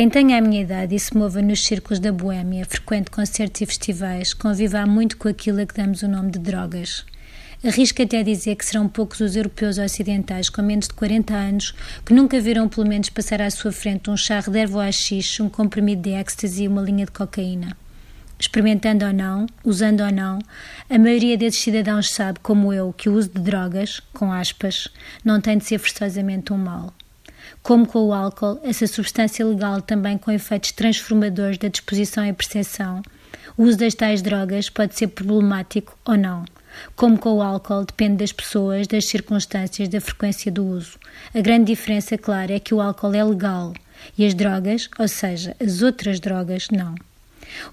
Quem tenha a minha idade e se mova nos círculos da boêmia, frequente concertos e festivais, conviva muito com aquilo a que damos o nome de drogas. Arrisco até dizer que serão poucos os europeus ocidentais com menos de 40 anos que nunca viram pelo menos passar à sua frente um charro de ervo haxixe, um comprimido de ecstasy e uma linha de cocaína. Experimentando ou não, usando ou não, a maioria desses cidadãos sabe, como eu, que o uso de drogas, com aspas, não tem de ser forçosamente um mal. Como com o álcool, essa substância legal também com efeitos transformadores da disposição e percepção, o uso das tais drogas pode ser problemático ou não. Como com o álcool, depende das pessoas, das circunstâncias, da frequência do uso. A grande diferença, claro, é que o álcool é legal e as drogas, ou seja, as outras drogas, não.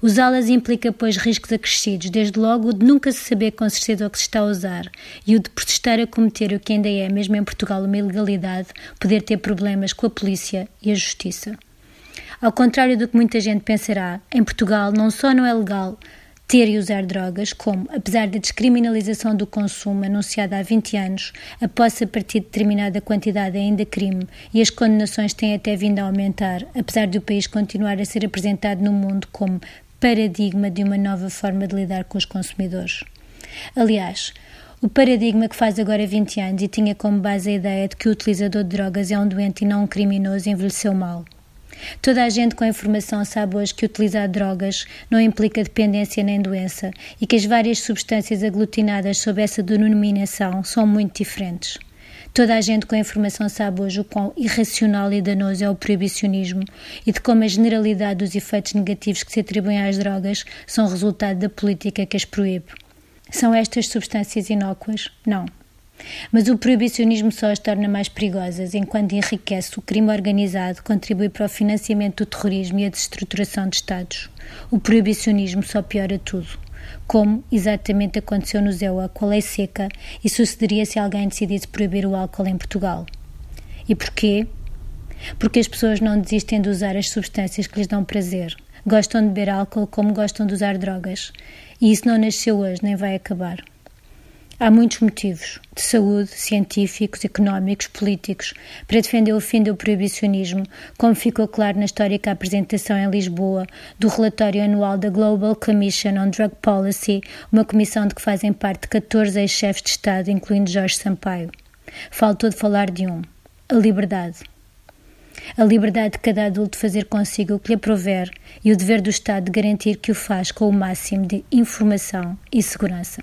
Usá-las implica, pois, riscos acrescidos, desde logo o de nunca se saber com certeza o que se está a usar e o de, por se estar a cometer o que ainda é, mesmo em Portugal, uma ilegalidade, poder ter problemas com a polícia e a justiça. Ao contrário do que muita gente pensará, em Portugal não só não é legal ter e usar drogas, como, apesar da descriminalização do consumo anunciada há 20 anos, a posse a partir de determinada quantidade é ainda crime e as condenações têm até vindo a aumentar, apesar do país continuar a ser apresentado no mundo como paradigma de uma nova forma de lidar com os consumidores. Aliás, o paradigma que faz agora 20 anos e tinha como base a ideia de que o utilizador de drogas é um doente e não um criminoso envelheceu mal. Toda a gente com informação sabe hoje que utilizar drogas não implica dependência nem doença e que as várias substâncias aglutinadas sob essa denominação são muito diferentes. Toda a gente com informação sabe hoje o quão irracional e danoso é o proibicionismo e de como a generalidade dos efeitos negativos que se atribuem às drogas são resultado da política que as proíbe. São estas substâncias inócuas? Não. Mas o proibicionismo só as torna mais perigosas, enquanto enriquece o crime organizado, contribui para o financiamento do terrorismo e a desestruturação de Estados. O proibicionismo só piora tudo. Como exatamente aconteceu no ZEUA com a lei seca e sucederia se alguém decidisse proibir o álcool em Portugal. E porquê? Porque as pessoas não desistem de usar as substâncias que lhes dão prazer. Gostam de beber álcool como gostam de usar drogas. E isso não nasceu hoje, nem vai acabar. Há muitos motivos, de saúde, científicos, económicos, políticos, para defender o fim do proibicionismo, como ficou claro na histórica apresentação em Lisboa do relatório anual da Global Commission on Drug Policy, uma comissão de que fazem parte 14 ex-chefes de Estado, incluindo Jorge Sampaio. Faltou de falar de um: a liberdade. A liberdade de cada adulto fazer consigo o que lhe aprover e o dever do Estado de garantir que o faz com o máximo de informação e segurança.